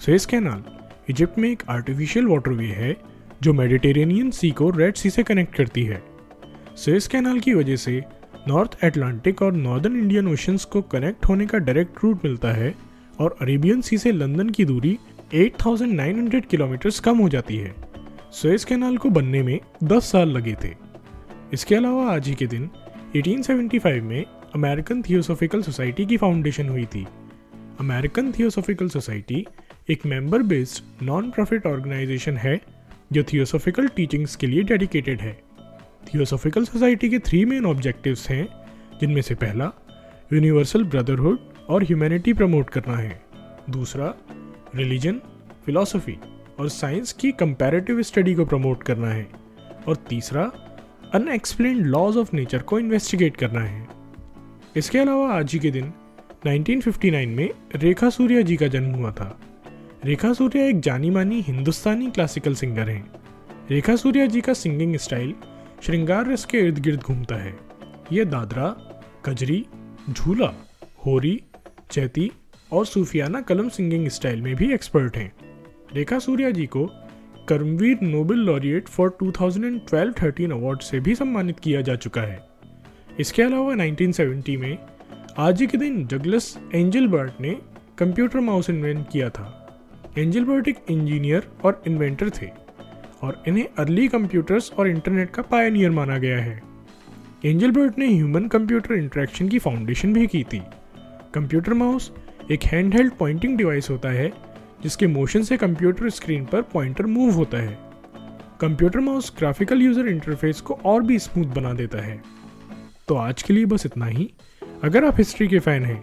Suez canal Egypt में एक artificial waterway है जो मेडिटेरेनियन सी को रेड सी से कनेक्ट करती है। स्वेज कैनाल की वजह से नॉर्थ एटलांटिक और नॉर्दर्न इंडियन ओशंस को कनेक्ट होने का डायरेक्ट रूट मिलता है और अरेबियन सी से लंदन की दूरी 8,900 किलोमीटर्स कम हो जाती है। स्वेज कैनाल को बनने में 10 साल लगे थे। इसके अलावा आज ही के दिन 1875 में अमेरिकन थियोसॉफिकल सोसाइटी की फाउंडेशन हुई थी। अमेरिकन थियोसॉफिकल सोसाइटी एक member based non profit organisation है, जो थियोसॉफिकल टीचिंग्स के लिए डेडिकेटेड है। थियोसॉफिकल सोसाइटी के थ्री मेन ऑब्जेक्टिव्स हैं, जिनमें से पहला यूनिवर्सल ब्रदरहुड और ह्यूमैनिटी प्रमोट करना है। दूसरा रिलीजन फिलॉसफी और साइंस की कंपैरेटिव स्टडी को प्रमोट करना है। और तीसरा अनएक्सप्लेन लॉज ऑफ़ नेचर को इन्वेस्टिगेट करना है। इसके अलावा आज ही के दिन 1959 में रेखा सूर्या जी का जन्म हुआ था। रेखा सूर्या एक जानी मानी हिंदुस्तानी क्लासिकल सिंगर हैं। रेखा सूर्या जी का सिंगिंग स्टाइल श्रृंगार रस के इर्द गिर्द घूमता है। ये दादरा, कजरी, झूला, होरी, चैती और सूफियाना कलम सिंगिंग स्टाइल में भी एक्सपर्ट हैं। रेखा सूर्या जी को Karmaveer Nobel laureate for 2012-13 award से भी सम्मानित किया जा चुका है। इसके अलावा 1970 में आज के दिन डगलस एंजल बर्ट ने कंप्यूटर माउस इन्वेंट किया था। एंजल बर्ट एक इंजीनियर और इन्वेंटर थे और इन्हें अर्ली कंप्यूटर्स और इंटरनेट का पायनियर माना गया है। एंजल बर्ट ने ह्यूमन कंप्यूटर इंटरेक्शन की फाउंडेशन भी की थी। कंप्यूटर माउस एक हैंडहेल्ड पॉइंटिंग डिवाइस होता है, जिसके मोशन से कंप्यूटर स्क्रीन पर पॉइंटर मूव होता है। Computer mouse graphical user interface को और भी स्मूथ बना देता है। तो आज के लिए बस इतना ही। अगर आप हिस्ट्री के फ़ैन हैं